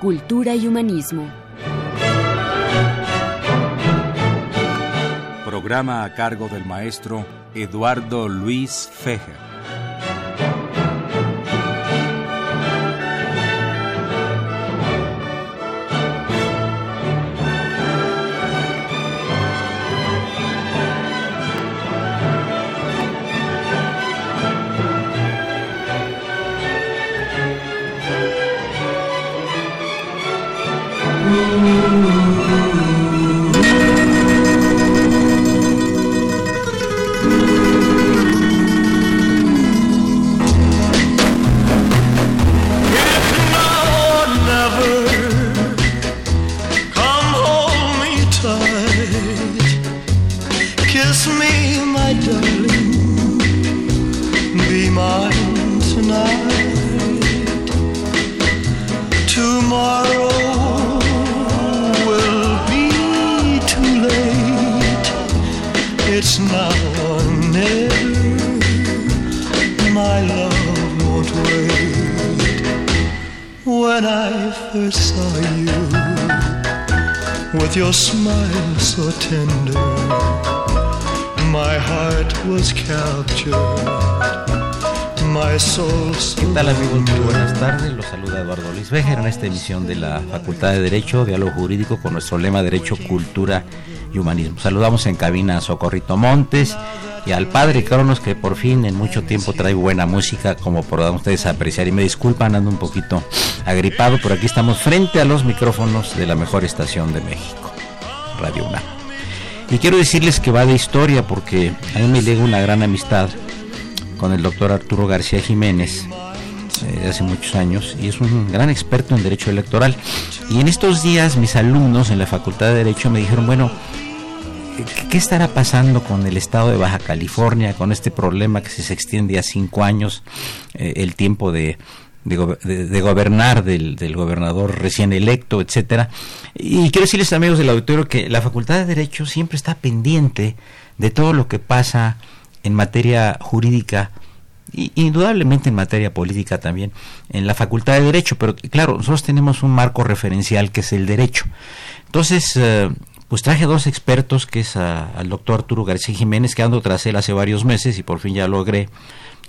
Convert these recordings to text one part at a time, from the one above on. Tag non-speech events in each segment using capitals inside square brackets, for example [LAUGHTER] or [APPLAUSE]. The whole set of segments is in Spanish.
Cultura y Humanismo. Programa a cargo del maestro Eduardo Luis Fejer. ¿Qué tal amigos? Muy buenas tardes. Los saluda Eduardo Luis Bejer en esta emisión de la Facultad de Derecho, Diálogo Jurídico con nuestro lema Derecho, Cultura y Humanismo. Saludamos en cabina a Socorrito Montes y al padre Cronos que por fin en mucho tiempo trae buena música como podrán ustedes apreciar y me disculpan ando un poquito agripado, pero aquí estamos frente a los micrófonos de la mejor estación de México, Radio UNAM. Y quiero decirles que va de historia porque a mí me llega una gran amistad con el doctor Arturo García Jiménez de hace muchos años y es un gran experto en derecho electoral. Y en estos días mis alumnos en la Facultad de Derecho me dijeron, bueno, ¿qué estará pasando con el estado de Baja California, con este problema que se extiende a cinco años, eh, el tiempo de, gobernar del, del, gobernador recién electo, etcétera. Y quiero decirles, amigos del auditorio, que la Facultad de Derecho siempre está pendiente de todo lo que pasa en materia jurídica y indudablemente en materia política también en la Facultad de Derecho, pero claro, nosotros tenemos un marco referencial que es el derecho. Entonces, eh, pues traje a dos expertos, que es al doctor Arturo García Jiménez, que ando tras él hace varios meses y por fin ya logré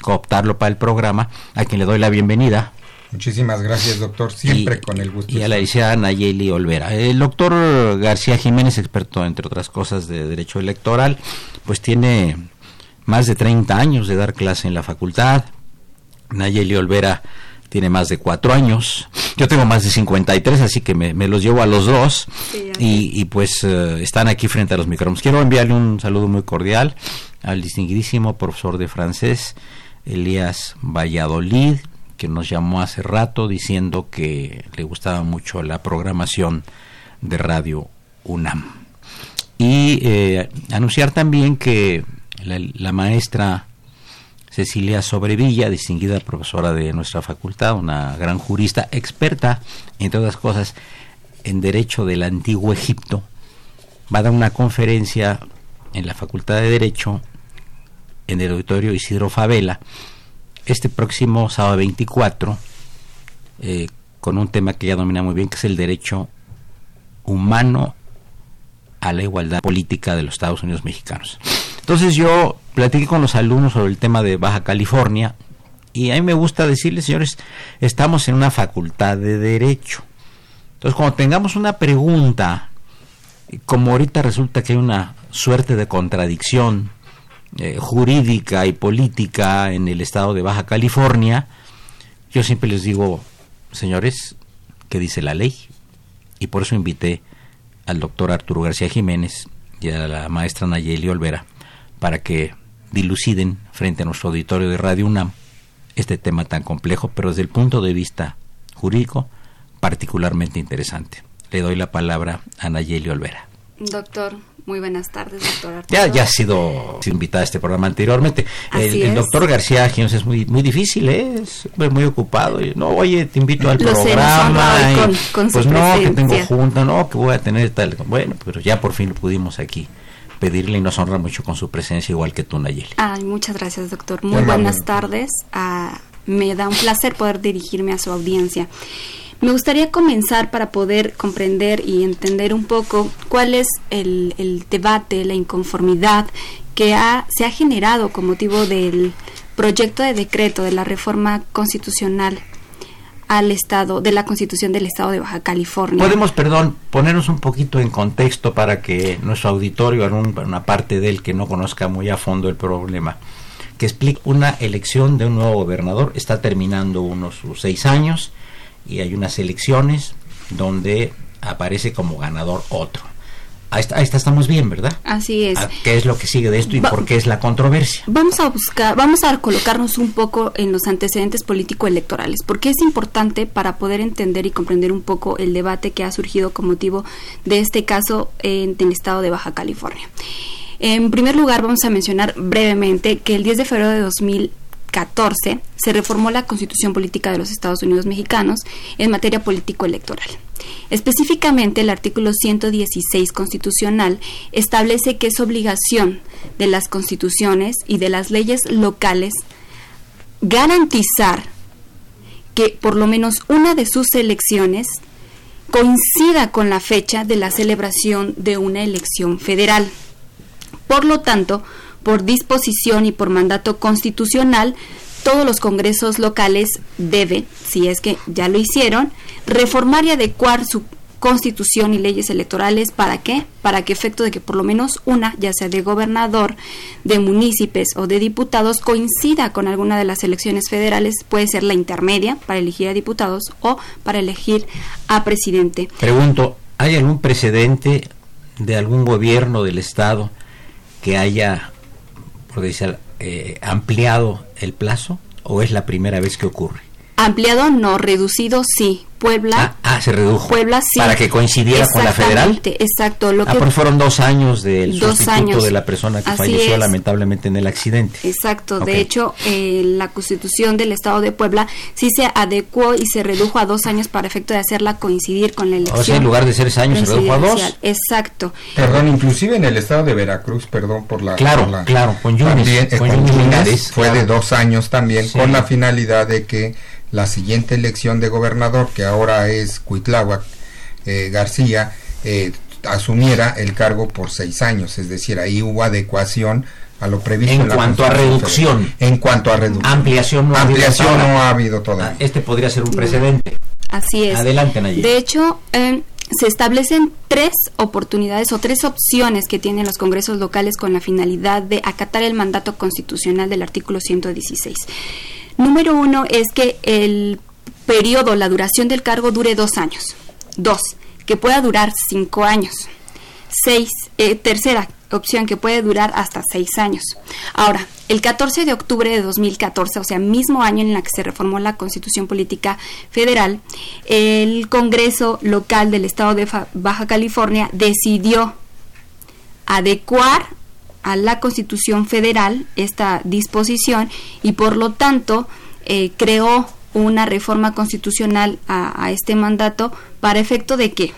cooptarlo para el programa, a quien le doy la bienvenida. Muchísimas gracias, doctor. Siempre con el gusto. Y a la licenciada Nayeli Olvera. El doctor García Jiménez, experto, entre otras cosas, de Derecho Electoral, pues tiene más de 30 años de dar clase en la facultad. Nayeli Olvera tiene más de cuatro años. Yo tengo más de 53, así que me, los llevo a los dos. y, pues eh, están aquí frente a los micrófonos. Quiero enviarle un saludo muy cordial al distinguidísimo profesor de francés, Elías Valladolid, que nos llamó hace rato diciendo que le gustaba mucho la programación de Radio UNAM. Y eh, anunciar también que la, maestra Cecilia Sobrevilla, distinguida profesora de nuestra facultad, una gran jurista, experta, entre otras cosas, en Derecho del Antiguo Egipto, va a dar una conferencia en la Facultad de Derecho, en el auditorio Isidro Favela, este próximo sábado 24, eh, con un tema que ella domina muy bien, que es el derecho humano a la igualdad política de los Estados Unidos mexicanos. Entonces yo platiqué con los alumnos sobre el tema de Baja California y a mí me gusta decirles, señores, estamos en una facultad de derecho. Entonces cuando tengamos una pregunta, como ahorita resulta que hay una suerte de contradicción eh, jurídica y política en el estado de Baja California, yo siempre les digo, señores, ¿qué dice la ley? Y por eso invité al doctor Arturo García Jiménez y a la maestra Nayeli Olvera para que diluciden frente a nuestro auditorio de Radio UNAM este tema tan complejo, pero desde el punto de vista jurídico, particularmente interesante. Le doy la palabra a Nayeli Olvera. Doctor, muy buenas tardes, doctor Ya, ya ha sido invitada a este programa anteriormente. El, doctor García Ginos es muy muy difícil, ¿eh? es muy ocupado. No, oye, te invito al programa. pues no, que tengo junta, no, que voy a tener tal. Bueno, pero ya por fin pudimos aquí pedirle y nos honra mucho con su presencia, igual que tú, Nayeli. Ay, muchas gracias, doctor. Muy buenas tardes. Ah, me da un placer poder dirigirme a su audiencia. Me gustaría comenzar para poder comprender y entender un poco cuál es el, debate, la inconformidad que se ha generado con motivo del proyecto de decreto de la reforma constitucional al Estado, de la Constitución del Estado de Baja California. Podemos, perdón, ponernos un poquito en contexto para que nuestro auditorio, una parte de él que no conozca muy a fondo el problema, que explique una elección de un nuevo gobernador, está terminando unos seis años, y hay unas elecciones donde aparece como ganador otro. Ahí está, estamos bien, ¿verdad? Así es. ¿Qué es lo que sigue de esto y por qué es la controversia? Vamos a buscar, vamos a colocarnos un poco en los antecedentes político-electorales, porque es importante para poder entender y comprender un poco el debate que ha surgido con motivo de este caso en el estado de Baja California. En primer lugar, vamos a mencionar brevemente que el 10 de febrero de 2000 14 se reformó la Constitución Política de los Estados Unidos Mexicanos en materia político-electoral. Específicamente, el artículo 116 constitucional establece que es obligación de las constituciones y de las leyes locales garantizar que por lo menos una de sus elecciones coincida con la fecha de la celebración de una elección federal. Por lo tanto, por disposición y por mandato constitucional, todos los congresos locales deben, si es que ya lo hicieron, reformar y adecuar su constitución y leyes electorales para qué? Para que efecto de que por lo menos una, ya sea de gobernador, de municipios o de diputados, coincida con alguna de las elecciones federales, puede ser la intermedia para elegir a diputados o para elegir a presidente. Pregunto, ¿hay algún precedente de algún gobierno del estado que haya decir, eh, ampliado el plazo o es la primera vez que ocurre? Ampliado no, reducido sí. Puebla. Ah, ah, se redujo. Puebla sí. Para que coincidiera con la federal. Exacto. Lo ah, que fueron dos años del sustituto de la persona que falleció lamentablemente en el accidente. Exacto. De hecho, eh, la constitución del Estado de Puebla sí se adecuó y se redujo a dos años para efecto de hacerla coincidir con la elección. O sea, en lugar de seis años se redujo a dos. Exacto. Perdón, inclusive en el Estado de Veracruz, perdón por la. Claro, claro. Con Yunis, fue de dos años también con la finalidad de que la siguiente elección de gobernador, que ahora es Cuitláhuac eh, García, eh, asumiera el cargo por seis años, es decir, ahí hubo adecuación a lo previsto en, cuanto a reducción. En cuanto a reducción. Ampliación no, Ampliación ha, habido no ha habido todavía. Ah, este podría ser un precedente. Así es. Adelante, Nayib. De hecho, se establecen tres oportunidades o tres opciones que tienen los congresos locales con la finalidad de acatar el mandato constitucional del artículo 116. Número uno es que el periodo, la duración del cargo dure dos años. Dos, que pueda durar cinco años. Seis, eh, tercera opción, que puede durar hasta seis años. Ahora, el 14 de octubre de 2014, o sea, mismo año en el que se reformó la Constitución Política Federal, el Congreso local del Estado de Baja California decidió adecuar a la Constitución Federal esta disposición y por lo tanto eh, creó una reforma constitucional a, este mandato para efecto de que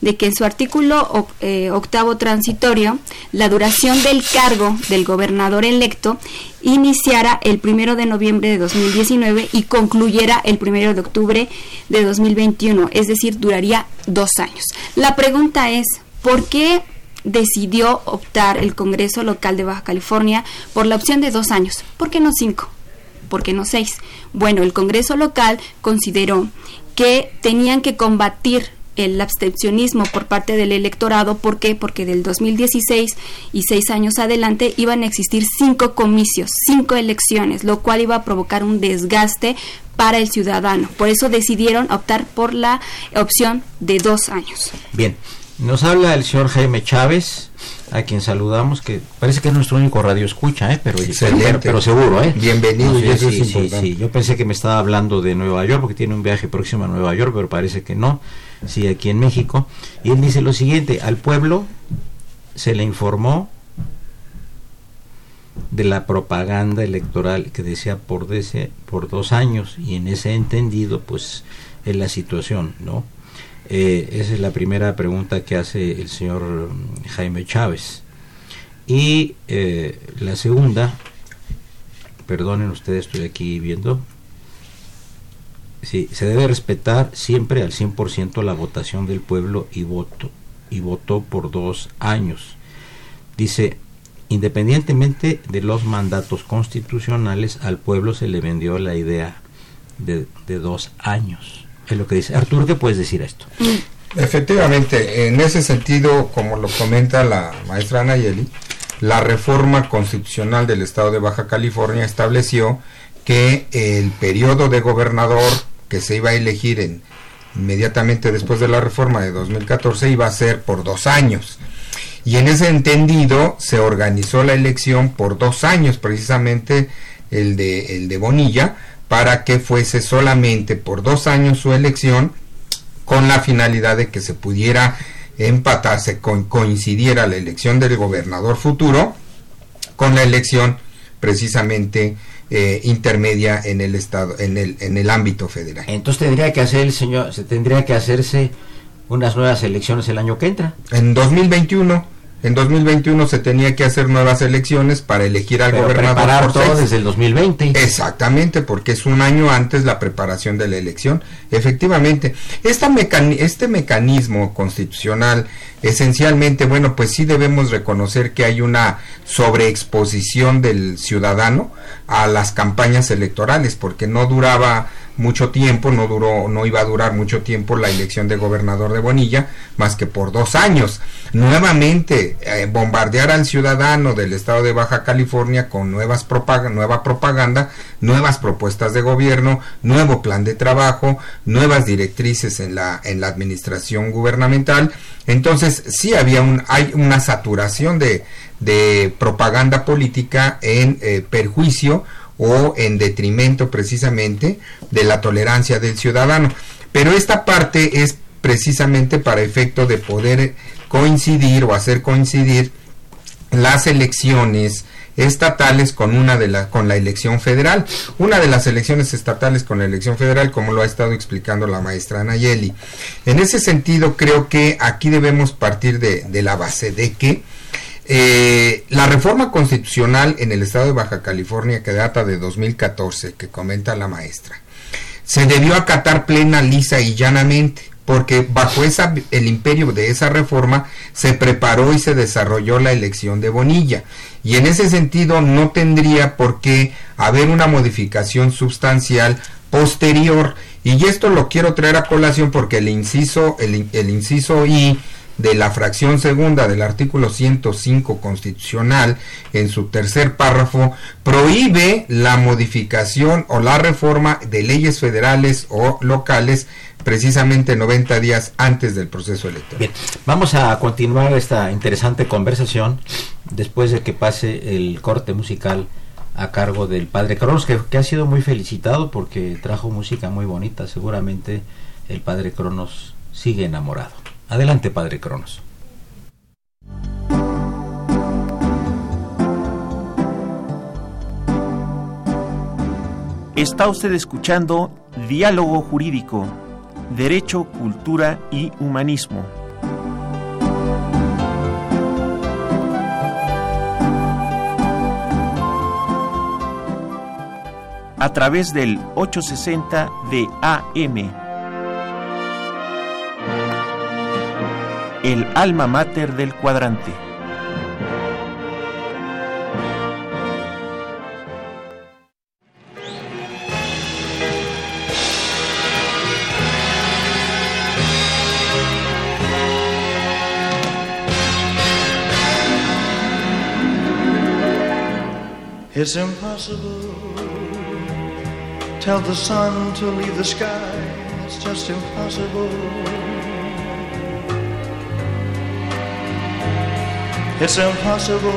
de que en su artículo eh, octavo transitorio la duración del cargo del gobernador electo iniciara el primero de noviembre de 2019 y concluyera el primero de octubre de 2021, es decir, duraría dos años. La pregunta es, ¿por qué decidió optar el Congreso local de Baja California por la opción de dos años. ¿Por qué no cinco? ¿Por qué no seis? Bueno, el Congreso local consideró que tenían que combatir el abstencionismo por parte del electorado. ¿Por qué? Porque del 2016 y seis años adelante iban a existir cinco comicios, cinco elecciones, lo cual iba a provocar un desgaste para el ciudadano. Por eso decidieron optar por la opción de dos años. Bien, nos habla el señor Jaime Chávez, a quien saludamos, que parece que es nuestro único radio escucha, ¿eh? pero, pero, seguro. ¿eh? Bienvenido, No, sí, eso es sí, sí. Yo pensé que me estaba hablando de Nueva York, porque tiene un viaje próximo a Nueva York, pero parece que no. Sí, aquí en México. Y él dice lo siguiente, al pueblo se le informó de la propaganda electoral que decía por, dese- por dos años y en ese entendido pues es la situación, ¿no? Eh, esa es la primera pregunta que hace el señor mm, Jaime Chávez. Y eh, la segunda, perdonen ustedes, estoy aquí viendo, sí, se debe respetar siempre al 100% la votación del pueblo y voto y votó por dos años. Dice, independientemente de los mandatos constitucionales, al pueblo se le vendió la idea de, de dos años. Es lo que dice. Arturo, ¿qué puedes decir a esto? Efectivamente, en ese sentido, como lo comenta la maestra Nayeli, la reforma constitucional del estado de Baja California estableció que el periodo de gobernador que se iba a elegir en, inmediatamente después de la reforma de 2014 iba a ser por dos años. Y en ese entendido se organizó la elección por dos años, precisamente el de, el de Bonilla, para que fuese solamente por dos años su elección con la finalidad de que se pudiera empatarse, con, coincidiera la elección del gobernador futuro con la elección precisamente eh, intermedia en el estado, en el, en el ámbito federal. Entonces tendría que hacer el señor, se tendría que hacerse unas nuevas elecciones el año que entra. En 2021, en 2021 se tenía que hacer nuevas elecciones para elegir al Pero gobernador preparar por todo desde el 2020. Exactamente, porque es un año antes la preparación de la elección. Efectivamente, esta mecani- este mecanismo constitucional, esencialmente, bueno, pues sí debemos reconocer que hay una sobreexposición del ciudadano a las campañas electorales, porque no duraba mucho tiempo, no duró, no iba a durar mucho tiempo la elección de gobernador de Bonilla, más que por dos años. Nuevamente, eh, bombardear al ciudadano del estado de Baja California con nuevas propag nueva propaganda, nuevas propuestas de gobierno, nuevo plan de trabajo, nuevas directrices en la, en la administración gubernamental. Entonces, sí había un, hay una saturación de, de propaganda política en eh, perjuicio o en detrimento precisamente de la tolerancia del ciudadano. Pero esta parte es precisamente para efecto de poder coincidir o hacer coincidir las elecciones estatales con una de la con la elección federal una de las elecciones estatales con la elección federal como lo ha estado explicando la maestra Nayeli en ese sentido creo que aquí debemos partir de, de la base de que eh, la reforma constitucional en el estado de Baja California que data de 2014 que comenta la maestra se debió acatar plena, lisa y llanamente, porque bajo esa, el imperio de esa reforma se preparó y se desarrolló la elección de Bonilla. Y en ese sentido no tendría por qué haber una modificación sustancial posterior. Y esto lo quiero traer a colación porque el inciso, el, el inciso I de la fracción segunda del artículo 105 constitucional en su tercer párrafo prohíbe la modificación o la reforma de leyes federales o locales precisamente 90 días antes del proceso electoral. Bien, vamos a continuar esta interesante conversación después de que pase el corte musical a cargo del padre Cronos, que, que ha sido muy felicitado porque trajo música muy bonita. Seguramente el padre Cronos sigue enamorado. Adelante, padre Cronos. Está usted escuchando Diálogo Jurídico, Derecho, Cultura y Humanismo. A través del 860 de AM. El alma mater del cuadrante. It's impossible. Tell the sun to leave the sky. It's just impossible. It's impossible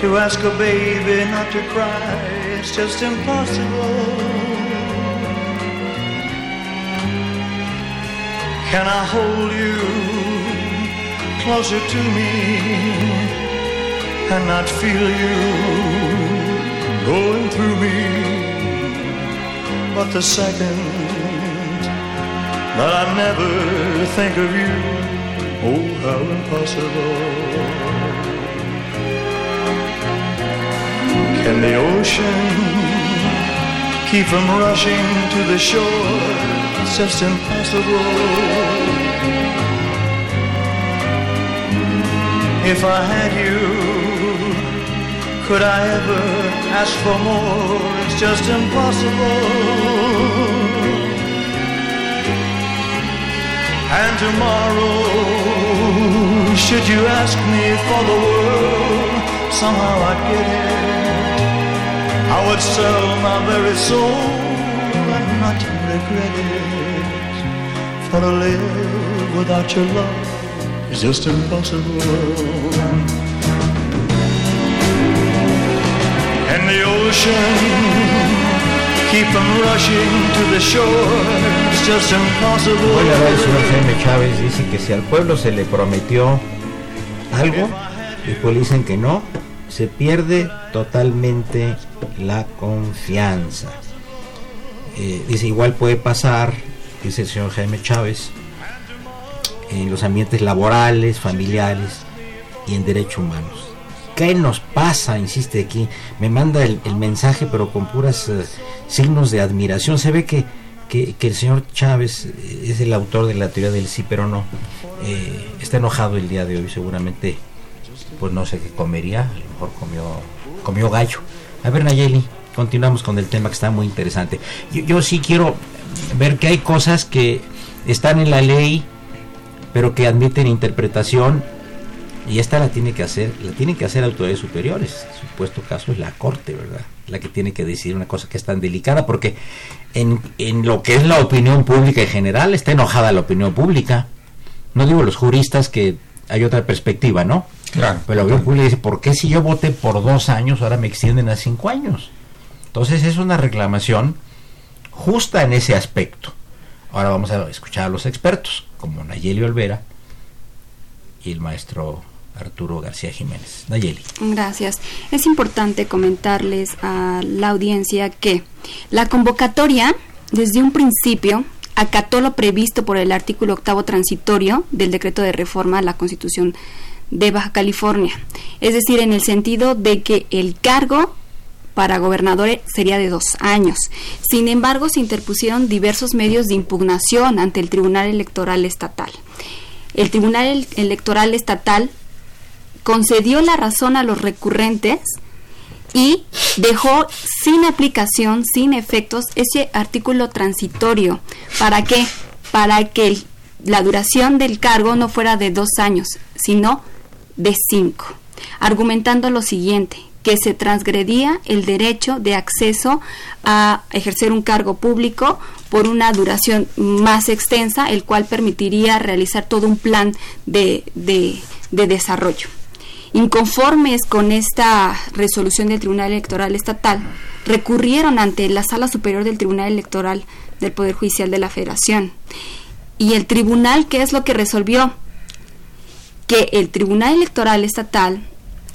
to ask a baby not to cry. It's just impossible. Can I hold you closer to me and not feel you going through me? But the second that I never think of you, oh, how impossible. Can the ocean keep from rushing to the shore? It's just impossible. If I had you, could I ever ask for more? It's just impossible. And tomorrow, should you ask me for the world, somehow I'd get it. I would sell my very soul and not regret it. For to live without your love is just impossible. And the ocean keep them rushing to Chávez dice que si al pueblo se le prometió algo y le dicen que no, se pierde totalmente la confianza. Eh, dice, igual puede pasar, dice el señor Jaime Chávez, en los ambientes laborales, familiares y en derechos humanos. ¿Qué nos pasa? Insiste aquí. Me manda el, mensaje, pero con puras eh, signos de admiración. Se ve que, que, el señor Chávez eh, es el autor de la teoría del sí, pero no. Eh, está enojado el día de hoy, seguramente. Pues no sé qué comería. A lo mejor comió, comió gallo. A ver, Nayeli, continuamos con el tema que está muy interesante. Yo sí quiero ver que hay cosas que están en la ley, pero que admiten interpretación y esta la tiene que hacer, la tienen que hacer autoridades superiores. En supuesto caso es la corte, ¿verdad? La que tiene que decidir una cosa que es tan delicada, porque en, en lo que es la opinión pública en general está enojada la opinión pública. No digo los juristas que hay otra perspectiva, ¿no? Claro. Pero la opinión pública dice, ¿por qué si yo voté por dos años ahora me extienden a cinco años? Entonces es una reclamación justa en ese aspecto. Ahora vamos a escuchar a los expertos, como Nayeli Olvera y el maestro Arturo García Jiménez. Nayeli. Gracias. Es importante comentarles a la audiencia que la convocatoria, desde un principio, acató lo previsto por el artículo octavo transitorio del decreto de reforma a la Constitución de Baja California. Es decir, en el sentido de que el cargo para gobernador sería de dos años. Sin embargo, se interpusieron diversos medios de impugnación ante el Tribunal Electoral Estatal. El Tribunal Electoral Estatal concedió la razón a los recurrentes y dejó sin aplicación, sin efectos, ese artículo transitorio. ¿Para qué? Para que la duración del cargo no fuera de dos años, sino de cinco, argumentando lo siguiente que se transgredía el derecho de acceso a ejercer un cargo público por una duración más extensa, el cual permitiría realizar todo un plan de, de, de desarrollo. Inconformes con esta resolución del Tribunal Electoral Estatal, recurrieron ante la Sala Superior del Tribunal Electoral del Poder Judicial de la Federación. Y el tribunal, ¿qué es lo que resolvió? Que el Tribunal Electoral Estatal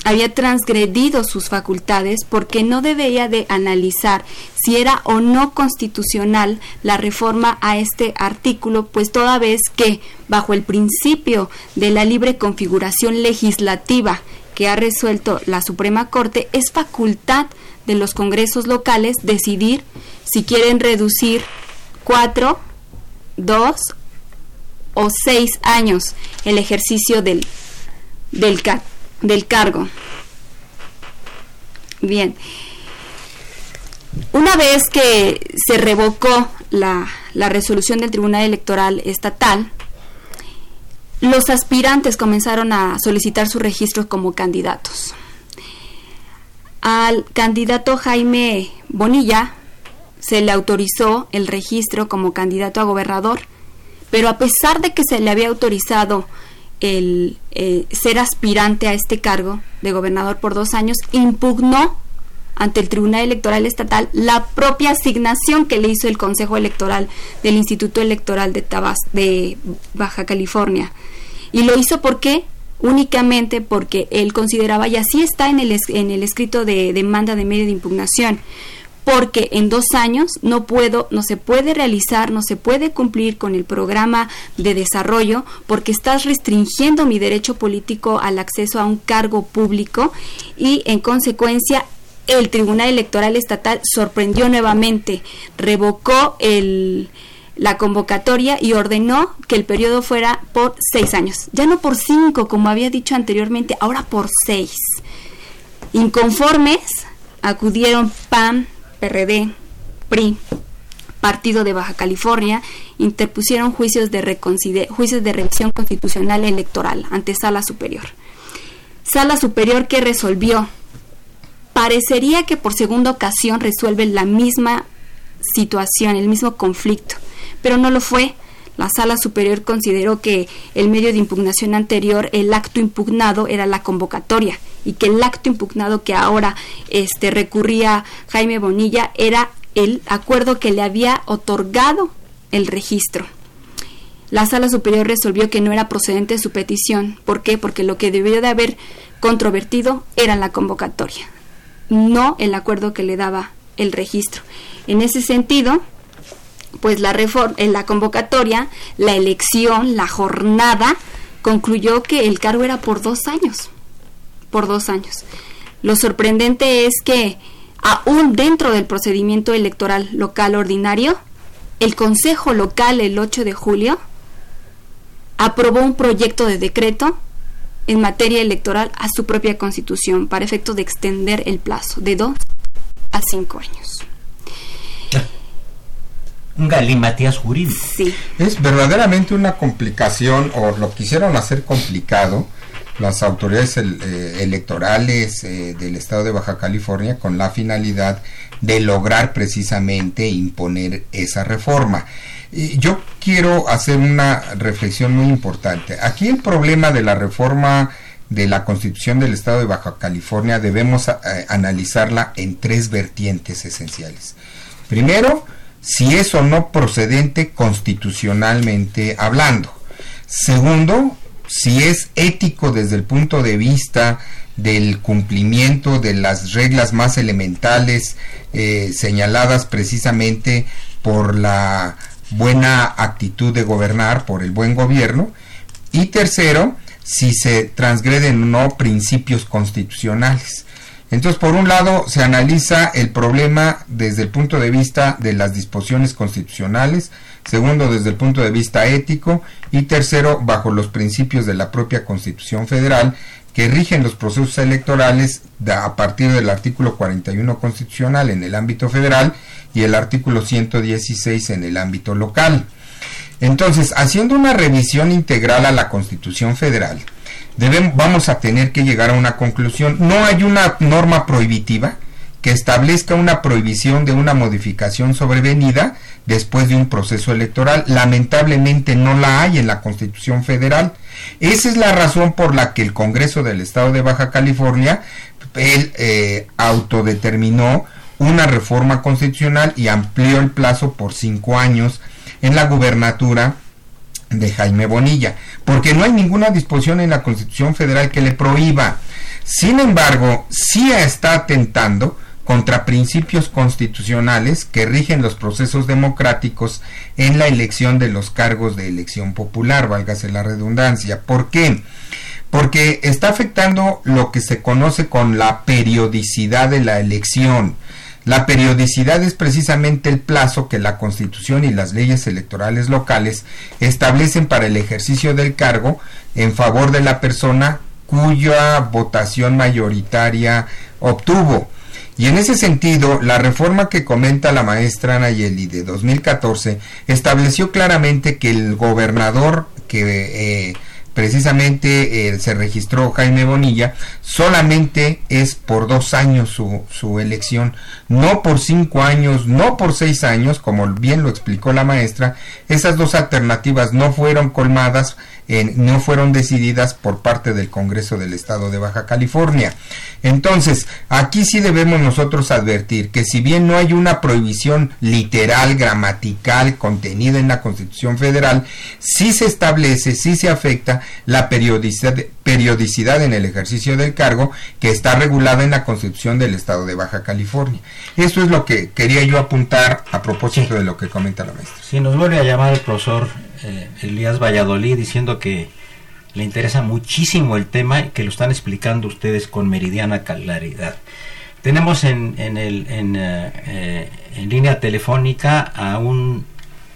había transgredido sus facultades porque no debía de analizar si era o no constitucional la reforma a este artículo, pues toda vez que bajo el principio de la libre configuración legislativa que ha resuelto la Suprema Corte, es facultad de los congresos locales decidir si quieren reducir cuatro, dos o seis años el ejercicio del, del, car del cargo. Bien. Una vez que se revocó la, la, resolución del Tribunal Electoral Estatal, los aspirantes comenzaron a solicitar su registro como candidatos. Al candidato Jaime Bonilla se le autorizó el registro como candidato a gobernador, pero a pesar de que se le había autorizado el eh, ser aspirante a este cargo de gobernador por dos años, impugnó ante el Tribunal Electoral Estatal la propia asignación que le hizo el Consejo Electoral del Instituto Electoral de, Tabas, de Baja California. Y lo hizo porque únicamente porque él consideraba, y así está en el, en el escrito de demanda de medio de impugnación, porque en dos años no puedo, no se puede realizar, no se puede cumplir con el programa de desarrollo, porque estás restringiendo mi derecho político al acceso a un cargo público y en consecuencia el Tribunal Electoral Estatal sorprendió nuevamente, revocó el, la convocatoria y ordenó que el periodo fuera por seis años, ya no por cinco, como había dicho anteriormente, ahora por seis. Inconformes acudieron PAN, PRD, PRI, Partido de Baja California, interpusieron juicios de, revisión constitucional electoral ante Sala Superior. Sala Superior que resolvió parecería que por segunda ocasión resuelve la misma situación, el mismo conflicto, pero no lo fue. La sala superior consideró que el medio de impugnación anterior, el acto impugnado, era la convocatoria y que el acto impugnado que ahora este, recurría Jaime Bonilla era el acuerdo que le había otorgado el registro. La sala superior resolvió que no era procedente su petición. ¿Por qué? Porque lo que debió de haber controvertido era la convocatoria no el acuerdo que le daba el registro. En ese sentido, pues la reforma, en la convocatoria, la elección, la jornada, concluyó que el cargo era por dos años. Por dos años. Lo sorprendente es que aún dentro del procedimiento electoral local ordinario, el Consejo Local el 8 de julio aprobó un proyecto de decreto en materia electoral a su propia constitución para efecto de extender el plazo de dos a cinco años. Un galimatías jurídico. Sí. Es verdaderamente una complicación, o lo quisieron hacer complicado, las autoridades eh, electorales eh, del estado de Baja California con la finalidad de lograr precisamente imponer esa reforma. yo quiero hacer una reflexión muy importante. Aquí el problema de la reforma de la Constitución del Estado de Baja California debemos eh, analizarla en tres vertientes esenciales. Primero, si es o no procedente constitucionalmente hablando. Segundo, si es ético desde el punto de vista del cumplimiento de las reglas más elementales eh, señaladas precisamente por la buena actitud de gobernar, por el buen gobierno. Y tercero, si se transgreden o no principios constitucionales. Entonces, por un lado, se analiza el problema desde el punto de vista de las disposiciones constitucionales, segundo, desde el punto de vista ético, y tercero, bajo los principios de la propia Constitución Federal, que rigen los procesos electorales a partir del artículo 41 constitucional en el ámbito federal y el artículo 116 en el ámbito local. Entonces, haciendo una revisión integral a la Constitución Federal, debemos, vamos a tener que llegar a una conclusión. No hay una norma prohibitiva que establezca una prohibición de una modificación sobrevenida después de un proceso electoral. Lamentablemente no la hay en la Constitución Federal. Esa es la razón por la que el Congreso del Estado de Baja California él, eh, autodeterminó una reforma constitucional y amplió el plazo por cinco años en la gubernatura de Jaime Bonilla, porque no hay ninguna disposición en la Constitución Federal que le prohíba. Sin embargo, sí está atentando contra principios constitucionales que rigen los procesos democráticos en la elección de los cargos de elección popular, válgase la redundancia. ¿Por qué? Porque está afectando lo que se conoce con la periodicidad de la elección. La periodicidad es precisamente el plazo que la Constitución y las leyes electorales locales establecen para el ejercicio del cargo en favor de la persona cuya votación mayoritaria obtuvo. Y en ese sentido, la reforma que comenta la maestra Nayeli de 2014 estableció claramente que el gobernador que eh, precisamente eh, se registró Jaime Bonilla, solamente es por dos años su, su elección, no por cinco años, no por seis años, como bien lo explicó la maestra, esas dos alternativas no fueron colmadas no fueron decididas por parte del Congreso del Estado de Baja California. Entonces, aquí sí debemos nosotros advertir que si bien no hay una prohibición literal, gramatical, contenida en la Constitución Federal, sí se establece, sí se afecta la periodicidad, periodicidad en el ejercicio del cargo que está regulada en la Constitución del Estado de Baja California. Esto es lo que quería yo apuntar a propósito de lo que comenta la maestra. Si nos vuelve a llamar el profesor eh, Elías Valladolid diciendo que le interesa muchísimo el tema y que lo están explicando ustedes con meridiana claridad. Tenemos en, en, el, en, eh, eh, en línea telefónica a un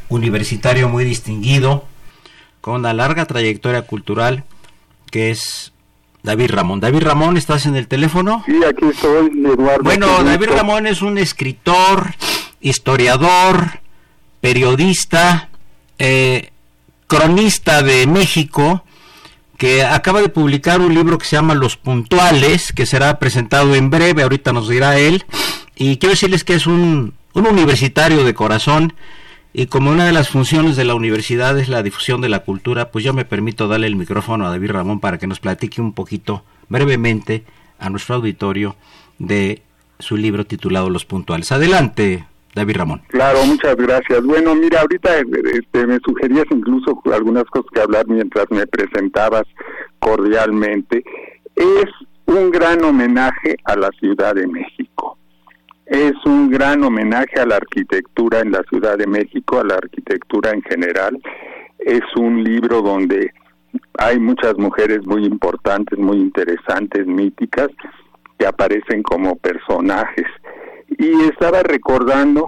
universitario muy distinguido, con una larga trayectoria cultural, que es David Ramón. David Ramón, ¿estás en el teléfono? Sí, aquí estoy, Eduardo. Bueno, David Ramón es un escritor, historiador, periodista, eh, cronista de México que acaba de publicar un libro que se llama Los Puntuales, que será presentado en breve, ahorita nos dirá él, y quiero decirles que es un, un universitario de corazón, y como una de las funciones de la universidad es la difusión de la cultura, pues yo me permito darle el micrófono a David Ramón para que nos platique un poquito, brevemente, a nuestro auditorio de su libro titulado Los Puntuales. Adelante, David Ramón. Claro, muchas gracias. Bueno, mira, ahorita este, me sugerías incluso algunas cosas que hablar mientras me presentabas cordialmente. Es un gran homenaje a la Ciudad de México. Es un gran homenaje a la arquitectura en la Ciudad de México, a la arquitectura en general. Es un libro donde hay muchas mujeres muy importantes, muy interesantes, míticas, que aparecen como personajes y estaba recordando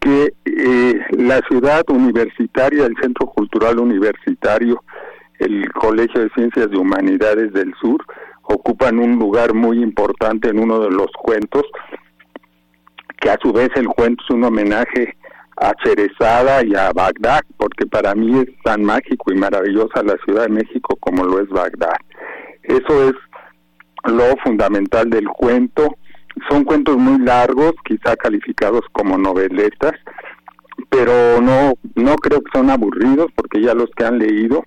que eh, la ciudad universitaria, el Centro Cultural Universitario, el Colegio de Ciencias de Humanidades del Sur, ocupan un lugar muy importante en uno de los cuentos, que a su vez el cuento es un homenaje a Cherezada y a Bagdad, porque para mí es tan mágico y maravillosa la Ciudad de México como lo es Bagdad. Eso es lo fundamental del cuento son cuentos muy largos, quizá calificados como noveletas, pero no no creo que son aburridos porque ya los que han leído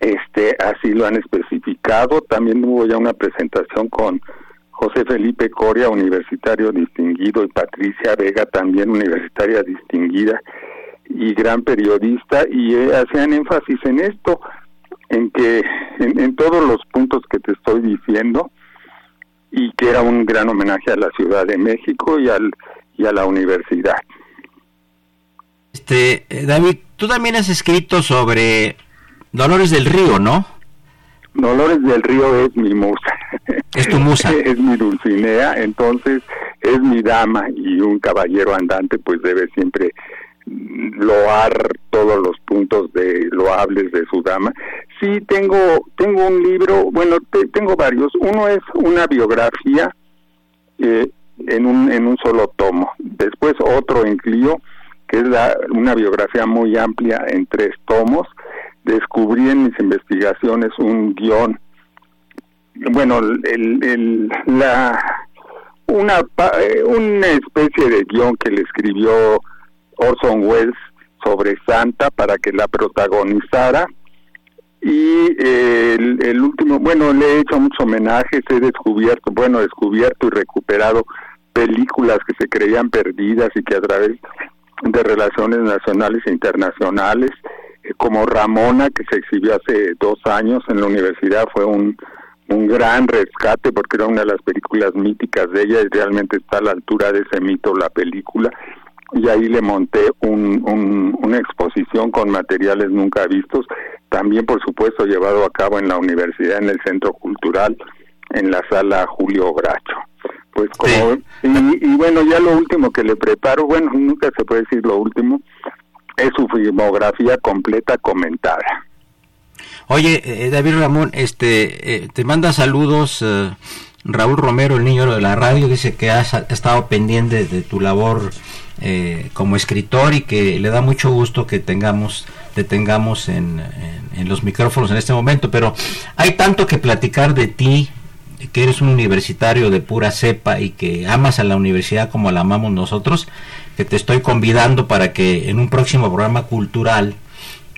este así lo han especificado. También hubo ya una presentación con José Felipe Coria, universitario distinguido, y Patricia Vega, también universitaria distinguida y gran periodista, y eh, hacían énfasis en esto, en que en todos los puntos que te estoy diciendo, y que era un gran homenaje a la Ciudad de México y, al, y a la universidad. Este, eh, David, tú también has escrito sobre Dolores del Río, ¿no? Dolores del Río es mi musa. Es tu musa. [LAUGHS] es mi Dulcinea, entonces es mi dama y un caballero andante pues debe siempre loar todos los puntos de loables de su dama. Sí, tengo, tengo un libro, bueno, tengo varios. Uno es una biografía eh, en, un, en un solo tomo. Después otro en Clio, que es la, una biografía muy amplia en tres tomos. Descubrí en mis investigaciones un guion, bueno, el, el, la, una, eh, una especie de guion que le escribió Orson Welles sobre Santa para que la protagonizara. Y eh, el, último, bueno, le he hecho muchos homenajes, he descubierto, bueno, descubierto y recuperado películas que se creían perdidas y que a través de relaciones nacionales e internacionales, eh, como Ramona, que se exhibió hace dos años en la universidad, fue un, un gran rescate porque era una de las películas míticas de ella y realmente está a la altura de ese mito la película y ahí le monté un, una exposición con materiales nunca vistos, también por supuesto llevado a cabo en la universidad, en el Centro Cultural, en la sala Julio Bracho. Pues como, y, bueno, ya lo último que le preparo, bueno, nunca se puede decir lo último, es su filmografía completa comentada. Oye, eh, David Ramón, este, eh, te manda saludos eh, Raúl Romero, el niño de la radio, dice que has estado pendiente de tu labor eh, como escritor y que le da mucho gusto que tengamos te tengamos en, los micrófonos en este momento, pero hay tanto que platicar de ti, que eres un universitario de pura cepa y que amas a la universidad como la amamos nosotros, que te estoy convidando para que en un próximo programa cultural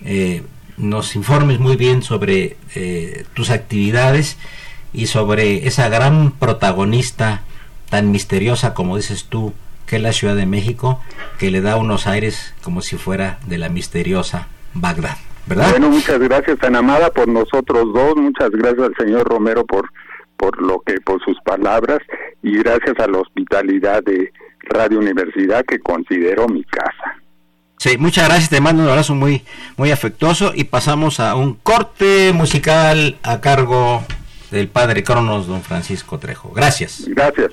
eh, nos informes muy bien sobre eh, tus actividades y sobre esa gran protagonista tan misteriosa como dices tú, que es la Ciudad de México, que le da unos aires como si fuera de la misteriosa Bagdad. ¿verdad? Bueno, muchas gracias, tan amada, por nosotros dos. Muchas gracias al señor Romero por, por lo que, por sus palabras y gracias a la hospitalidad de Radio Universidad que considero mi casa. Sí, muchas gracias, te mando un abrazo muy, muy afectuoso y pasamos a un corte musical a cargo del padre Cronos, don Francisco Trejo. Gracias. Gracias.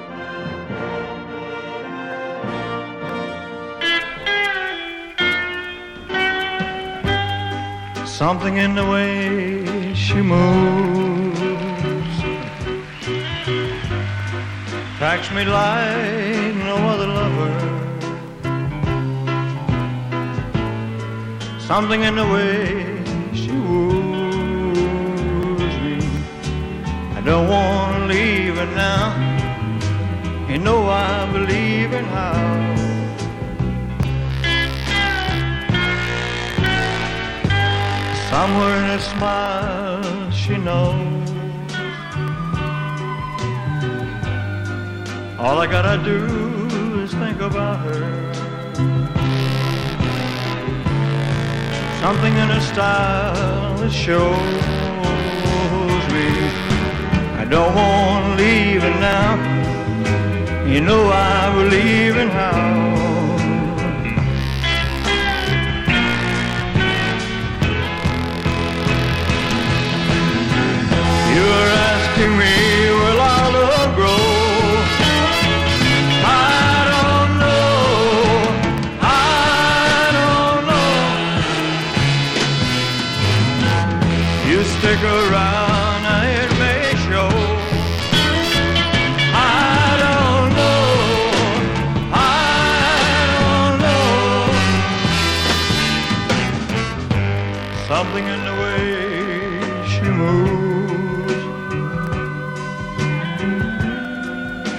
Something in the way she moves. Attracts me like no other lover. Something in the way she woos me. I don't want to leave her now. You know I believe in how Somewhere in her smile she knows All I gotta do is think about her. Something in her style that shows me. I don't want to leave her now. You know I believe in how You're asking me,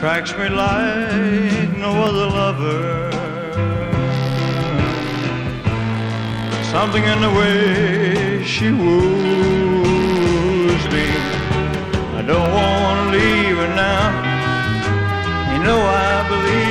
attracts me like no other lover. Something in the way she woos me. I don't want to leave her now. You know I believe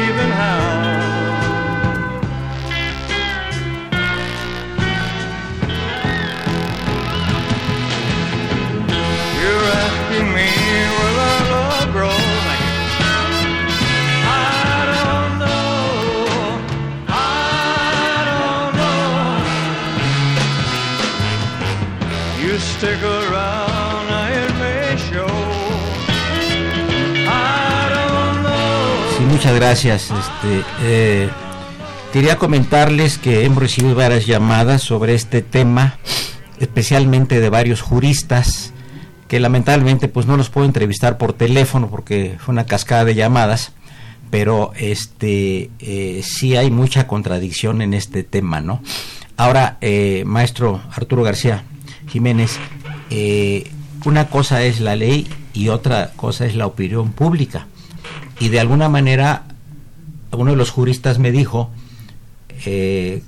muchas gracias. Este, eh, quería comentarles que hemos recibido varias llamadas sobre este tema, especialmente de varios juristas que lamentablemente pues no los puedo entrevistar por teléfono porque fue una cascada de llamadas pero este eh, sí hay mucha contradicción en este tema no ahora eh, maestro Arturo García Jiménez eh, una cosa es la ley y otra cosa es la opinión pública y de alguna manera uno de los juristas me dijo eh,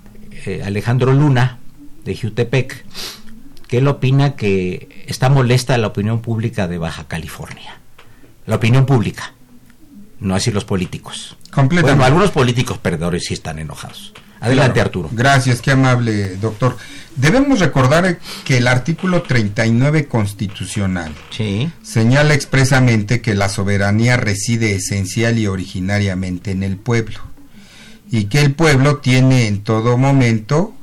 eh, Alejandro Luna de Jutepec que él opina que está molesta la opinión pública de Baja California. La opinión pública no así los políticos. Completamente. bueno algunos políticos perdedores sí están enojados Adelante, Arturo. Gracias, qué amable, doctor. Debemos recordar que el artículo 39 constitucional señala expresamente que la soberanía reside esencial y originariamente en el pueblo y que el pueblo tiene en todo momento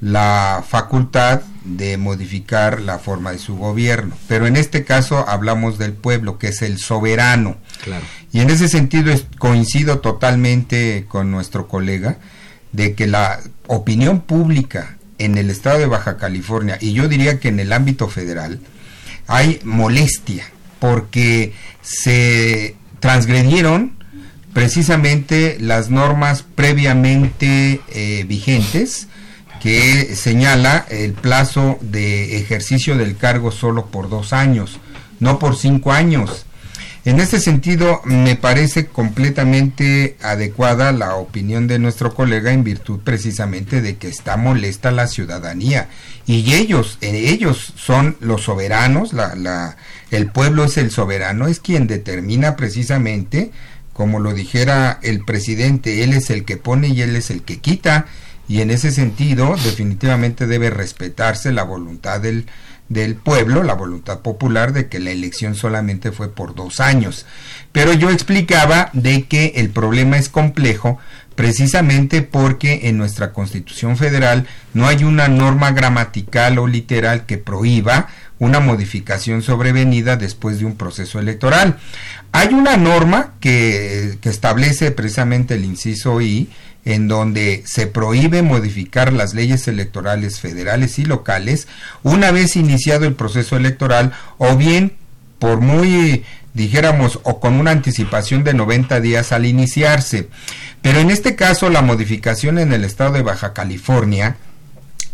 la facultad de modificar la forma de su gobierno. Pero en este caso hablamos del pueblo, que es el soberano. Y en ese sentido coincido totalmente con nuestro colega de que la opinión pública en el estado de Baja California y yo diría que en el ámbito federal hay molestia porque se transgredieron precisamente las normas previamente eh, vigentes que señala el plazo de ejercicio del cargo solo por dos años, no por cinco años. En este sentido, me parece completamente adecuada la opinión de nuestro colega en virtud precisamente de que está molesta la ciudadanía. Y ellos, eh, ellos son los soberanos, la, la, el pueblo es el soberano, es quien determina precisamente, como lo dijera el presidente, él es el que pone y él es el que quita. Y en ese sentido definitivamente debe respetarse la voluntad del, del pueblo, la voluntad popular de que la elección solamente fue por dos años. Pero yo explicaba de que el problema es complejo precisamente porque en nuestra Constitución Federal no hay una norma gramatical o literal que prohíba una modificación sobrevenida después de un proceso electoral. Hay una norma que, establece precisamente el inciso I, en donde se prohíbe modificar las leyes electorales federales y locales una vez iniciado el proceso electoral o bien por muy dijéramos o con una anticipación de 90 días al iniciarse. Pero en este caso la modificación en el estado de Baja California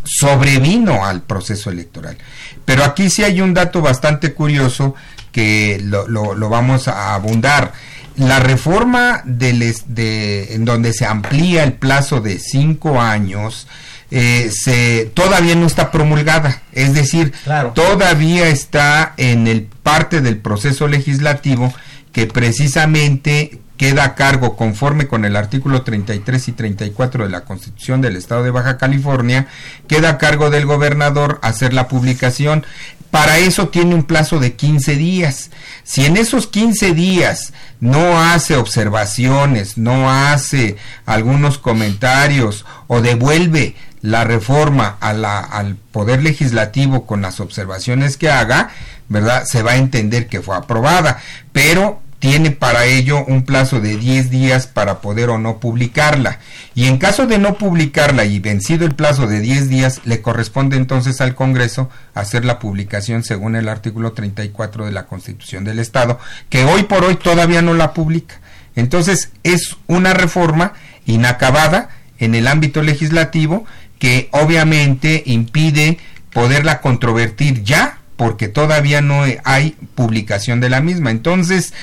sobrevino al proceso electoral. Pero aquí sí hay un dato bastante curioso que lo, lo vamos a abundar la reforma del, de, en donde se amplía el plazo de cinco años eh, se, todavía no está promulgada, es decir, todavía está en el parte del proceso legislativo que precisamente queda a cargo, conforme con el artículo 33 y 34 de la Constitución del Estado de Baja California, queda a cargo del gobernador hacer la publicación. Para eso tiene un plazo de 15 días. Si en esos 15 días no hace observaciones, no hace algunos comentarios o devuelve la reforma al Poder Legislativo con las observaciones que haga, ¿verdad? Se va a entender que fue aprobada, pero tiene para ello un plazo de 10 días para poder o no publicarla. Y en caso de no publicarla y vencido el plazo de 10 días, le corresponde entonces al Congreso hacer la publicación según el artículo 34 de la Constitución del Estado, que hoy por hoy todavía no la publica. Entonces es una reforma inacabada en el ámbito legislativo que obviamente impide poderla controvertir ya porque todavía no hay publicación de la misma. Entonces,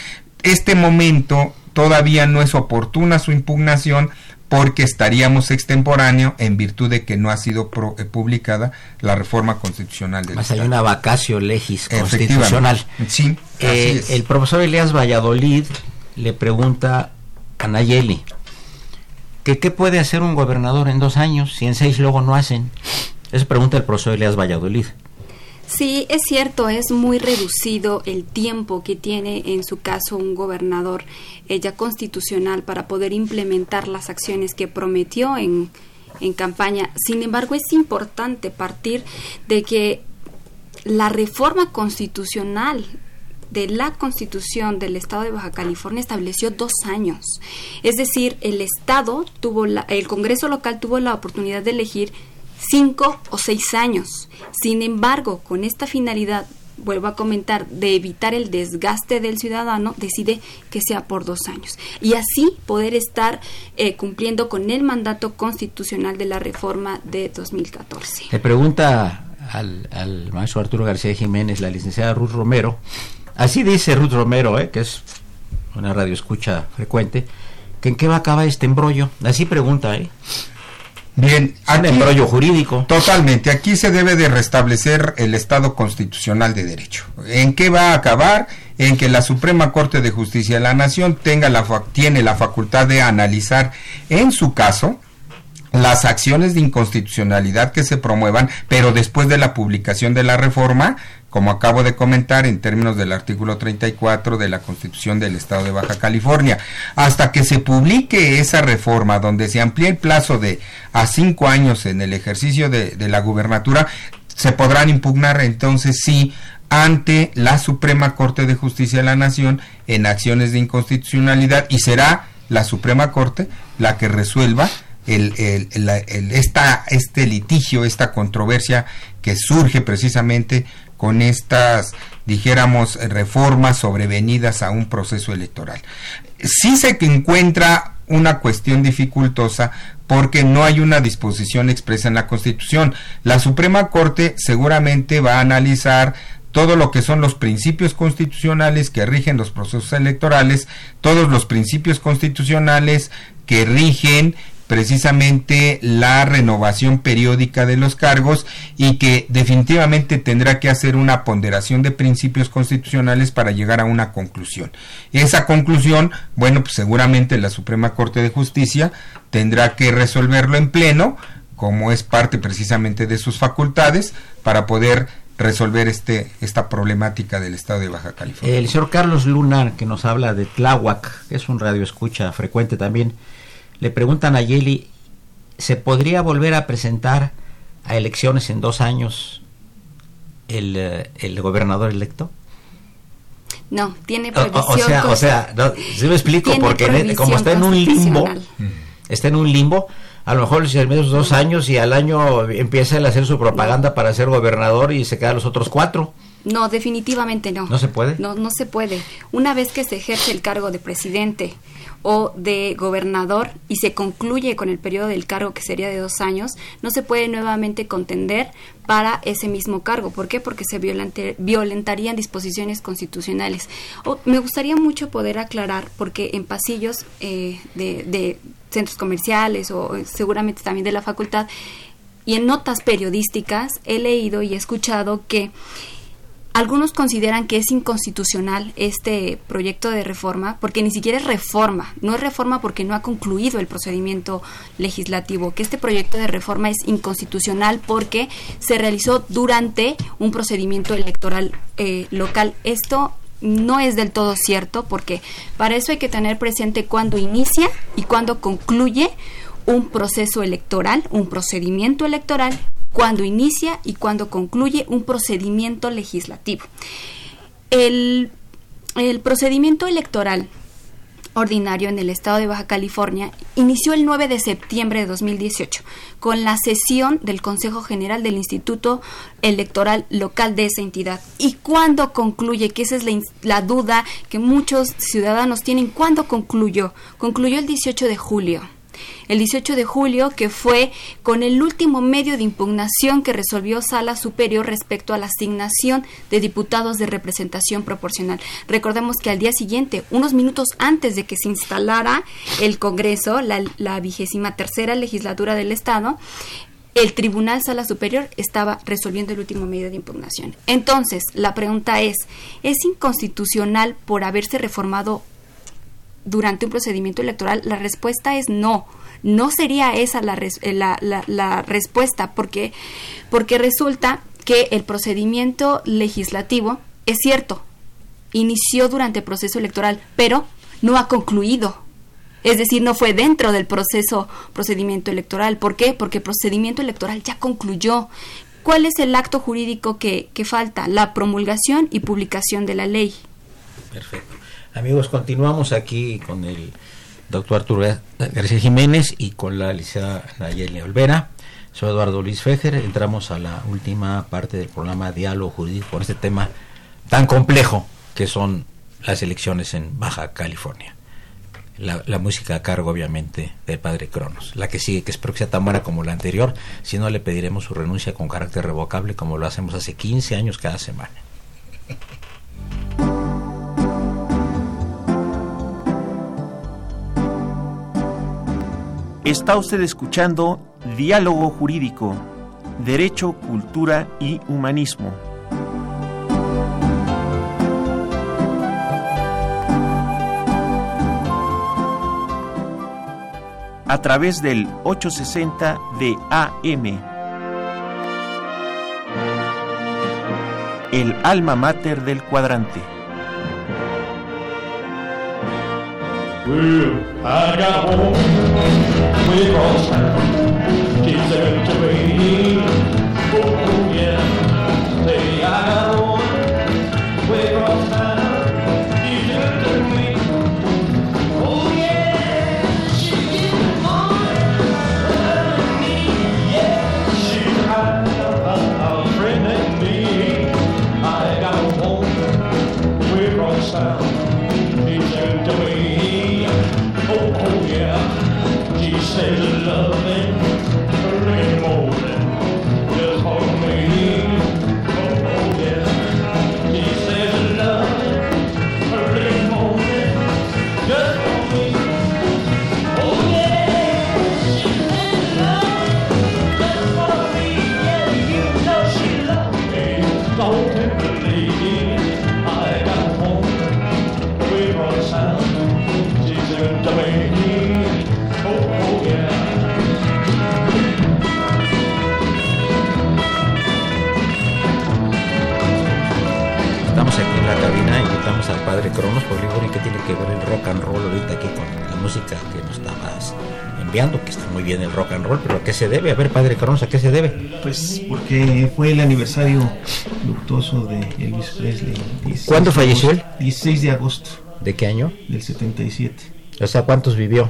este momento todavía no es oportuna su impugnación porque estaríamos extemporáneo en virtud de que no ha sido eh, publicada la reforma constitucional del Más hay una vacacio legis constitucional. Sí, eh, el profesor Elias Valladolid le pregunta a Nayeli que qué puede hacer un gobernador en dos años si en seis luego no hacen. Eso pregunta el profesor Elias Valladolid. Sí, es cierto, es muy reducido el tiempo que tiene en su caso un gobernador ella constitucional para poder implementar las acciones que prometió en, en campaña. Sin embargo, es importante partir de que la reforma constitucional de la Constitución del Estado de Baja California estableció dos años. Es decir, el Estado tuvo la, el Congreso local tuvo la oportunidad de elegir cinco o seis años. Sin embargo, con esta finalidad, vuelvo a comentar, de evitar el desgaste del ciudadano, decide que sea por dos años. Y así poder estar eh, cumpliendo con el mandato constitucional de la reforma de 2014. Le pregunta al, al maestro Arturo García Jiménez, la licenciada Ruth Romero, así dice Ruth Romero, eh, que es una radio escucha frecuente, que en qué va a acabar este embrollo. Así pregunta, ¿eh? Bien, un embrollo jurídico. Totalmente, aquí se debe de restablecer el Estado constitucional de derecho. ¿En qué va a acabar? En que la Suprema Corte de Justicia de la Nación tenga la, tiene la facultad de analizar en su caso las acciones de inconstitucionalidad que se promuevan, pero después de la publicación de la reforma, como acabo de comentar en términos del artículo 34 de la Constitución del Estado de Baja California. Hasta que se publique esa reforma donde se amplíe el plazo de a cinco años en el ejercicio de, de la gubernatura, se podrán impugnar entonces sí ante la Suprema Corte de Justicia de la Nación en acciones de inconstitucionalidad y será la Suprema Corte la que resuelva el, el, esta, este litigio, esta controversia que surge precisamente con estas, dijéramos, reformas sobrevenidas a un proceso electoral. Sí se encuentra una cuestión dificultosa porque no hay una disposición expresa en la Constitución. La Suprema Corte seguramente va a analizar todo lo que son los principios constitucionales que rigen los procesos electorales, todos los principios constitucionales que rigen precisamente la renovación periódica de los cargos y que definitivamente tendrá que hacer una ponderación de principios constitucionales para llegar a una conclusión. Esa conclusión, bueno, pues seguramente la Suprema Corte de Justicia tendrá que resolverlo en pleno, como es parte precisamente de sus facultades, para poder resolver este esta problemática del estado de Baja California. El señor Carlos Luna, que nos habla de Tláhuac, es un radio escucha frecuente también, le preguntan a Yeli, ¿se podría volver a presentar a elecciones en dos años el, eh, el gobernador electo? No, tiene prohibición. O, sea, o sea, no, si me explico, porque como está en un limbo, está en un limbo, a lo mejor se menos dos años y al año empieza a hacer su propaganda para ser gobernador y se quedan los otros cuatro. No, definitivamente no. ¿No se puede? No, no se puede. Una vez que se ejerce el cargo de presidente o de gobernador y se concluye con el periodo del cargo que sería de dos años, no se puede nuevamente contender para ese mismo cargo. ¿Por qué? Porque se violentarían disposiciones constitucionales. me gustaría mucho poder aclarar, porque en pasillos eh, de, de centros comerciales o seguramente también de la facultad y en notas periodísticas he leído y he escuchado que algunos consideran que es inconstitucional este proyecto de reforma porque ni siquiera es reforma, no es reforma porque no ha concluido el procedimiento legislativo, que este proyecto de reforma es inconstitucional porque se realizó durante un procedimiento electoral eh, local. Esto no es del todo cierto porque para eso hay que tener presente cuándo inicia y cuándo concluye un proceso electoral, un procedimiento electoral cuando inicia y cuando concluye un procedimiento legislativo. El, procedimiento electoral ordinario en el estado de Baja California inició el 9 de septiembre de 2018 con la sesión del Consejo General del Instituto Electoral Local de esa entidad. ¿Y cuándo concluye? Que esa es la, la duda que muchos ciudadanos tienen. ¿Cuándo concluyó? Concluyó el 18 de julio el 18 de julio, que fue con el último medio de impugnación que resolvió Sala Superior respecto a la asignación de diputados de representación proporcional. Recordemos que al día siguiente, unos minutos antes de que se instalara el Congreso, la, vigésima tercera legislatura del Estado, el Tribunal Sala Superior estaba resolviendo el último medio de impugnación. Entonces, la pregunta es, ¿es inconstitucional por haberse reformado durante un procedimiento electoral? La respuesta es no. No sería esa eh, la, la, la, respuesta, porque, porque resulta que el procedimiento legislativo es cierto, inició durante el proceso electoral, pero no ha concluido. Es decir, no fue dentro del proceso procedimiento electoral. ¿Por qué? Porque el procedimiento electoral ya concluyó. ¿Cuál es el acto jurídico que, que falta? La promulgación y publicación de la ley. Perfecto. Amigos, continuamos aquí con el doctor Arturo García Jiménez y con la licenciada Nayeli Olvera. Soy Eduardo Luis Fejer. Entramos a la última parte del programa Diálogo Jurídico con este tema tan complejo que son las elecciones en Baja California. La, música a cargo, obviamente, del padre Cronos. La que sigue, que espero que sea tan buena como la anterior, si no le pediremos su renuncia con carácter revocable, como lo hacemos hace 15 años cada semana. Está usted escuchando Diálogo Jurídico, Derecho, Cultura y Humanismo. a través del 860 de AM. El alma mater del cuadrante. Well, I got home way across town. She said to me, sound. She's. Oh, oh yeah. Estamos aquí en la cabina, invitamos al padre Cronos, porque digo, ¿qué tiene que ver el rock and roll ahorita aquí con la música que nos estabas enviando? Que está muy bien el rock and roll, pero ¿a qué se debe? A ver, padre Cronos, ¿a qué se debe? Pues porque fue el aniversario luctuoso de Elvis Presley. 16 ¿Cuándo falleció agosto- 16 de agosto ¿De qué año? del 77. O sea, ¿cuántos vivió?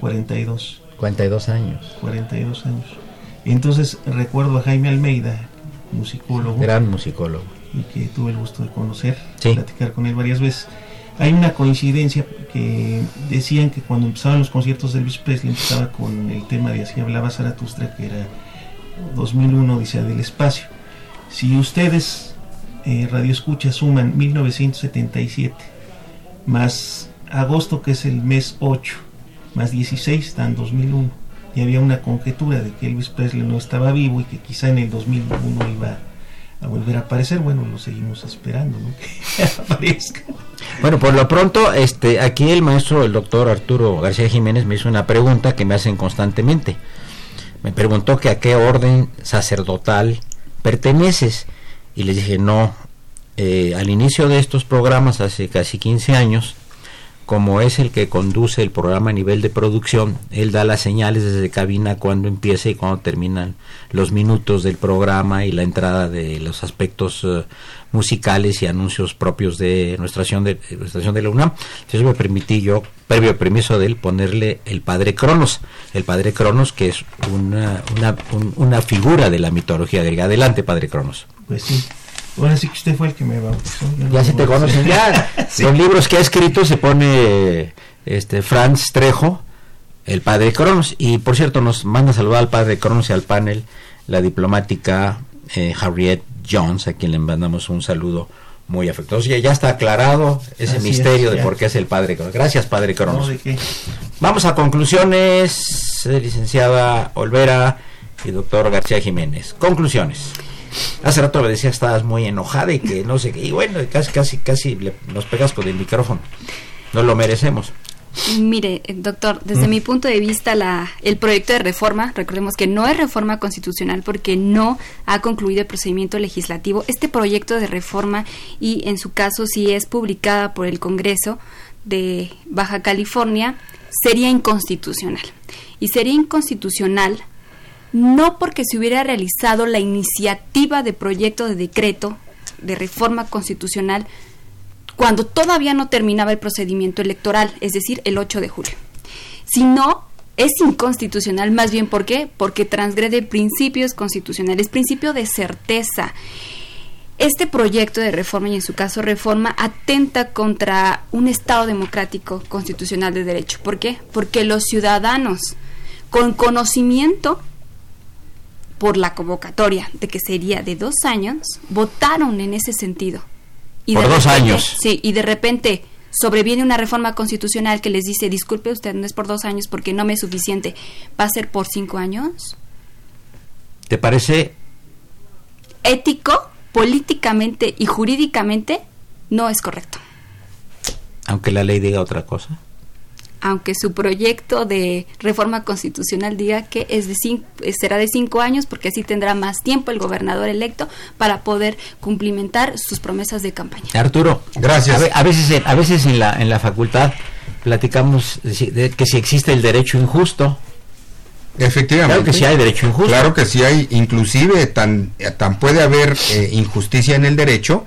42. 42 años. 42 años. Entonces recuerdo a Jaime Almeida, musicólogo, Gran musicólogo. y que tuve el gusto de conocer, Sí. platicar con él varias veces. Hay una coincidencia que decían que cuando empezaban los conciertos de Elvis Presley empezaba con el tema de Así hablaba Zaratustra, que era 2001, Odisea del Espacio. Si ustedes, eh, Radio Escucha, suman 1977 más agosto, que es el mes 8, más 16, dan 2001. Y había una conjetura de que Elvis Presley no estaba vivo y que quizá en el 2001 iba a volver a aparecer. Bueno, lo seguimos esperando, ¿no? [LAUGHS] Que aparezca. Bueno, por lo pronto, este, aquí el maestro, el doctor Arturo García Jiménez, me hizo una pregunta que me hacen constantemente. Me preguntó que a qué orden sacerdotal perteneces. Y les dije, no, eh, al inicio de estos programas, hace casi 15 años, como es el que conduce el programa a nivel de producción, él da las señales desde cabina cuando empieza y cuando terminan los minutos del programa y la entrada de los aspectos eh, musicales y anuncios propios de nuestra estación de, la UNAM. Entonces me permití yo, previo permiso de él, ponerle el padre Cronos. El padre Cronos, que es una, una, un- una figura de la mitología griega. Adelante, padre Cronos. Pues sí. Ahora sí que usted fue el que me bautizó. Ya me se te conocen ya. [LAUGHS] Sí. Los libros que ha escrito se pone este Franz Trejo, el padre Cronos. Y por cierto, nos manda saludar al padre Cronos y al panel la diplomática eh, Harriet Jones, a quien le mandamos un saludo muy afectuoso. Ya, ya está aclarado ese Así misterio es, de ya. por qué es el padre Cronos. Gracias, padre Cronos. Vamos a conclusiones, licenciada Olvera y doctor García Jiménez. Conclusiones. Hace rato me decía que estabas muy enojada y que no sé qué. Y bueno, casi, casi, casi le- nos pegas con el micrófono. No lo merecemos. Mire, eh, doctor, desde Mm. mi punto de vista, la, el proyecto de reforma, recordemos que no es reforma constitucional porque no ha concluido el procedimiento legislativo. Este proyecto de reforma, y en su caso si es publicada por el Congreso de Baja California, sería inconstitucional. Y sería inconstitucional no porque se hubiera realizado la iniciativa de proyecto de decreto de reforma constitucional cuando todavía no terminaba el procedimiento electoral, es decir, el 8 de julio. Si no, es inconstitucional, más bien ¿por qué? Porque transgrede principios constitucionales, principio de certeza. Este proyecto de reforma, y en su caso reforma, atenta contra un Estado democrático constitucional de derecho. ¿Por qué? Porque los ciudadanos, con conocimiento por la convocatoria de que sería de dos años, votaron en ese sentido. Por de dos repente- años. Sí, y de repente sobreviene una reforma constitucional que les dice, disculpe usted, no es por dos años porque no me es suficiente, ¿va a ser por cinco años? ¿Te parece? Ético, políticamente y jurídicamente no es correcto. Aunque la ley diga otra cosa. Aunque su proyecto de reforma constitucional diga que es de cinco, será de cinco años, porque así tendrá más tiempo el gobernador electo para poder cumplimentar sus promesas de campaña. Arturo, gracias. A, veces, a veces en la, en la facultad platicamos de que si existe el derecho injusto, Efectivamente. Claro que sí hay derecho injusto. Claro que sí hay, inclusive tan, tan puede haber eh, injusticia en el derecho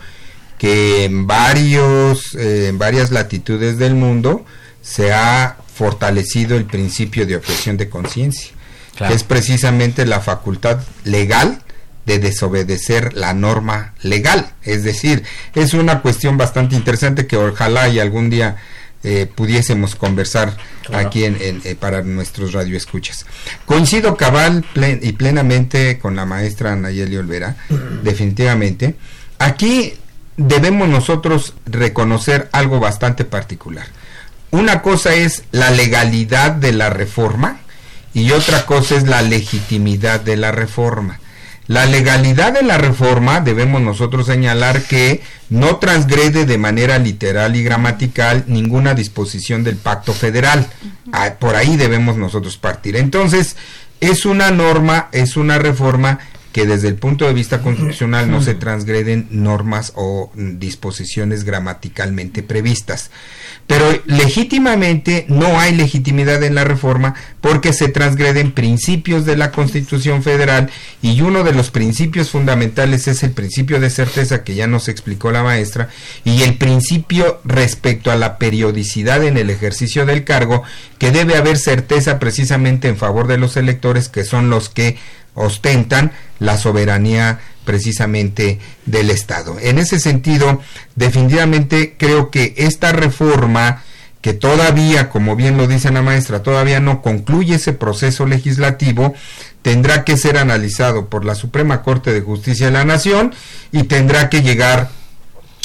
que en varios, eh, en varias latitudes del mundo se ha fortalecido el principio de objeción de conciencia, que es precisamente la facultad legal de desobedecer la norma legal. Es decir, es una cuestión bastante interesante que ojalá y algún día eh, pudiésemos conversar aquí en, eh, para nuestros radioescuchas. Coincido cabal y plenamente con la maestra Nayeli Olvera, [CLEARS THROAT] definitivamente. Aquí debemos nosotros reconocer algo bastante particular. Una cosa es la legalidad de la reforma y otra cosa es la legitimidad de la reforma. La legalidad de la reforma debemos nosotros señalar que no transgrede de manera literal y gramatical ninguna disposición del pacto federal. Ah, por ahí debemos nosotros partir. Entonces, es una norma, es una reforma que desde el punto de vista constitucional no se transgreden normas o disposiciones gramaticalmente previstas. Pero legítimamente no hay legitimidad en la reforma porque se transgreden principios de la Constitución Federal y uno de los principios fundamentales es el principio de certeza que ya nos explicó la maestra y el principio respecto a la periodicidad en el ejercicio del cargo que debe haber certeza precisamente en favor de los electores que son los que ostentan la soberanía precisamente del Estado. En ese sentido, definitivamente creo que esta reforma, que todavía, como bien lo dice la maestra, todavía no concluye ese proceso legislativo, tendrá que ser analizado por la Suprema Corte de Justicia de la Nación y tendrá que llegar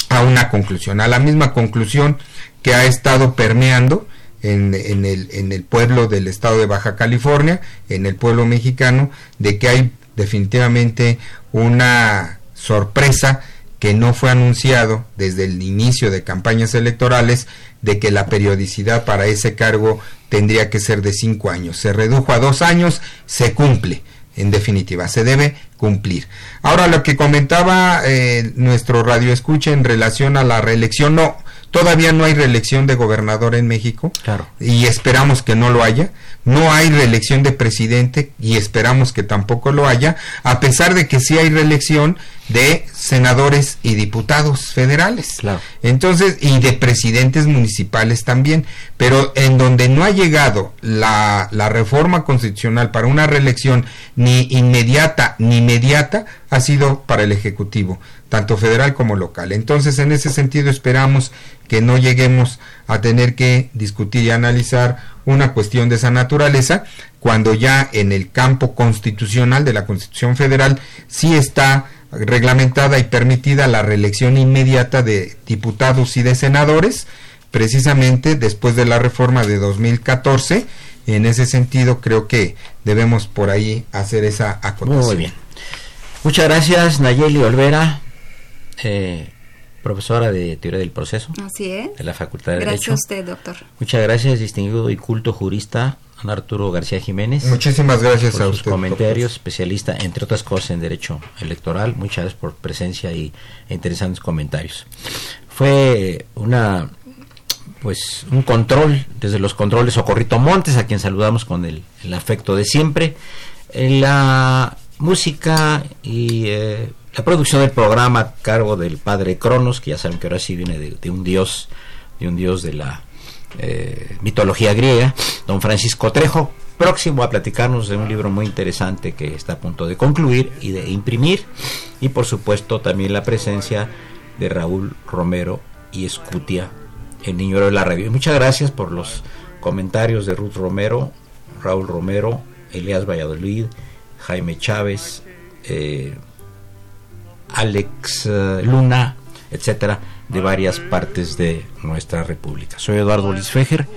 a una conclusión, a la misma conclusión que ha estado permeando en, en, el, en el pueblo del estado de Baja California, en el pueblo mexicano, de que hay definitivamente una sorpresa que no fue anunciado desde el inicio de campañas electorales de que la periodicidad para ese cargo tendría que ser de cinco años. Se redujo a dos años, se cumple, en definitiva, se debe cumplir. Ahora lo que comentaba eh, nuestro radio escucha en relación a la reelección, no, Todavía no hay reelección de gobernador en México claro. y esperamos que no lo haya. No hay reelección de presidente y esperamos que tampoco lo haya, a pesar de que sí hay reelección de senadores y diputados federales. Claro. Entonces, y de presidentes municipales también. Pero en donde no ha llegado la, la reforma constitucional para una reelección ni inmediata ni inmediata, ha sido para el Ejecutivo tanto federal como local. Entonces, en ese sentido, esperamos que no lleguemos a tener que discutir y analizar una cuestión de esa naturaleza, cuando ya en el campo constitucional de la Constitución Federal sí está reglamentada y permitida la reelección inmediata de diputados y de senadores, precisamente después de la reforma de 2014. En ese sentido, creo que debemos por ahí hacer esa acotación. Muy bien. Muchas gracias, Nayeli Olvera. Eh, profesora de Teoría del Proceso. Así es. De la Facultad de gracias Derecho. a usted, doctor. Muchas gracias, distinguido y culto jurista Arturo García Jiménez. Muchísimas gracias por a sus usted. comentarios, especialista, entre otras cosas, en Derecho Electoral. Muchas gracias por presencia y e interesantes comentarios. Fue una pues un control desde los controles Socorrito Montes a quien saludamos con el, el afecto de siempre la música y eh, la producción del programa a cargo del padre Cronos, que ya saben que ahora sí viene de, de un dios, de un dios de la eh, mitología griega, don Francisco Trejo, próximo a platicarnos de un libro muy interesante que está a punto de concluir y de imprimir, y por supuesto también la presencia de Raúl Romero y Escutia, el niño de la radio. Muchas gracias por los comentarios de Ruth Romero, Raúl Romero, Elías Valladolid, Jaime Chávez, eh, Alex uh, Luna, etcétera, de varias partes de nuestra república. Soy Eduardo Luis Fejer,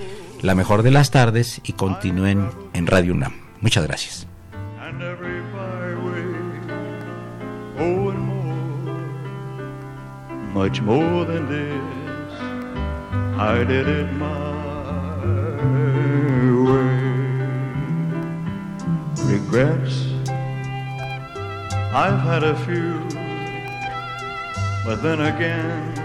la mejor de las tardes y continúen en Radio UNAM. Muchas gracias. Oh, much more than this, I did it. Regrets, I've had a few, but then again,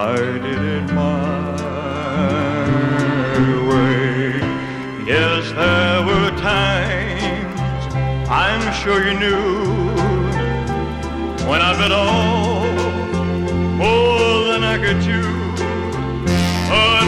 I did it my way. Yes, there were times I'm sure you knew when I bit off more than I could chew. But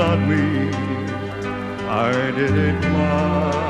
No, not me. I did it my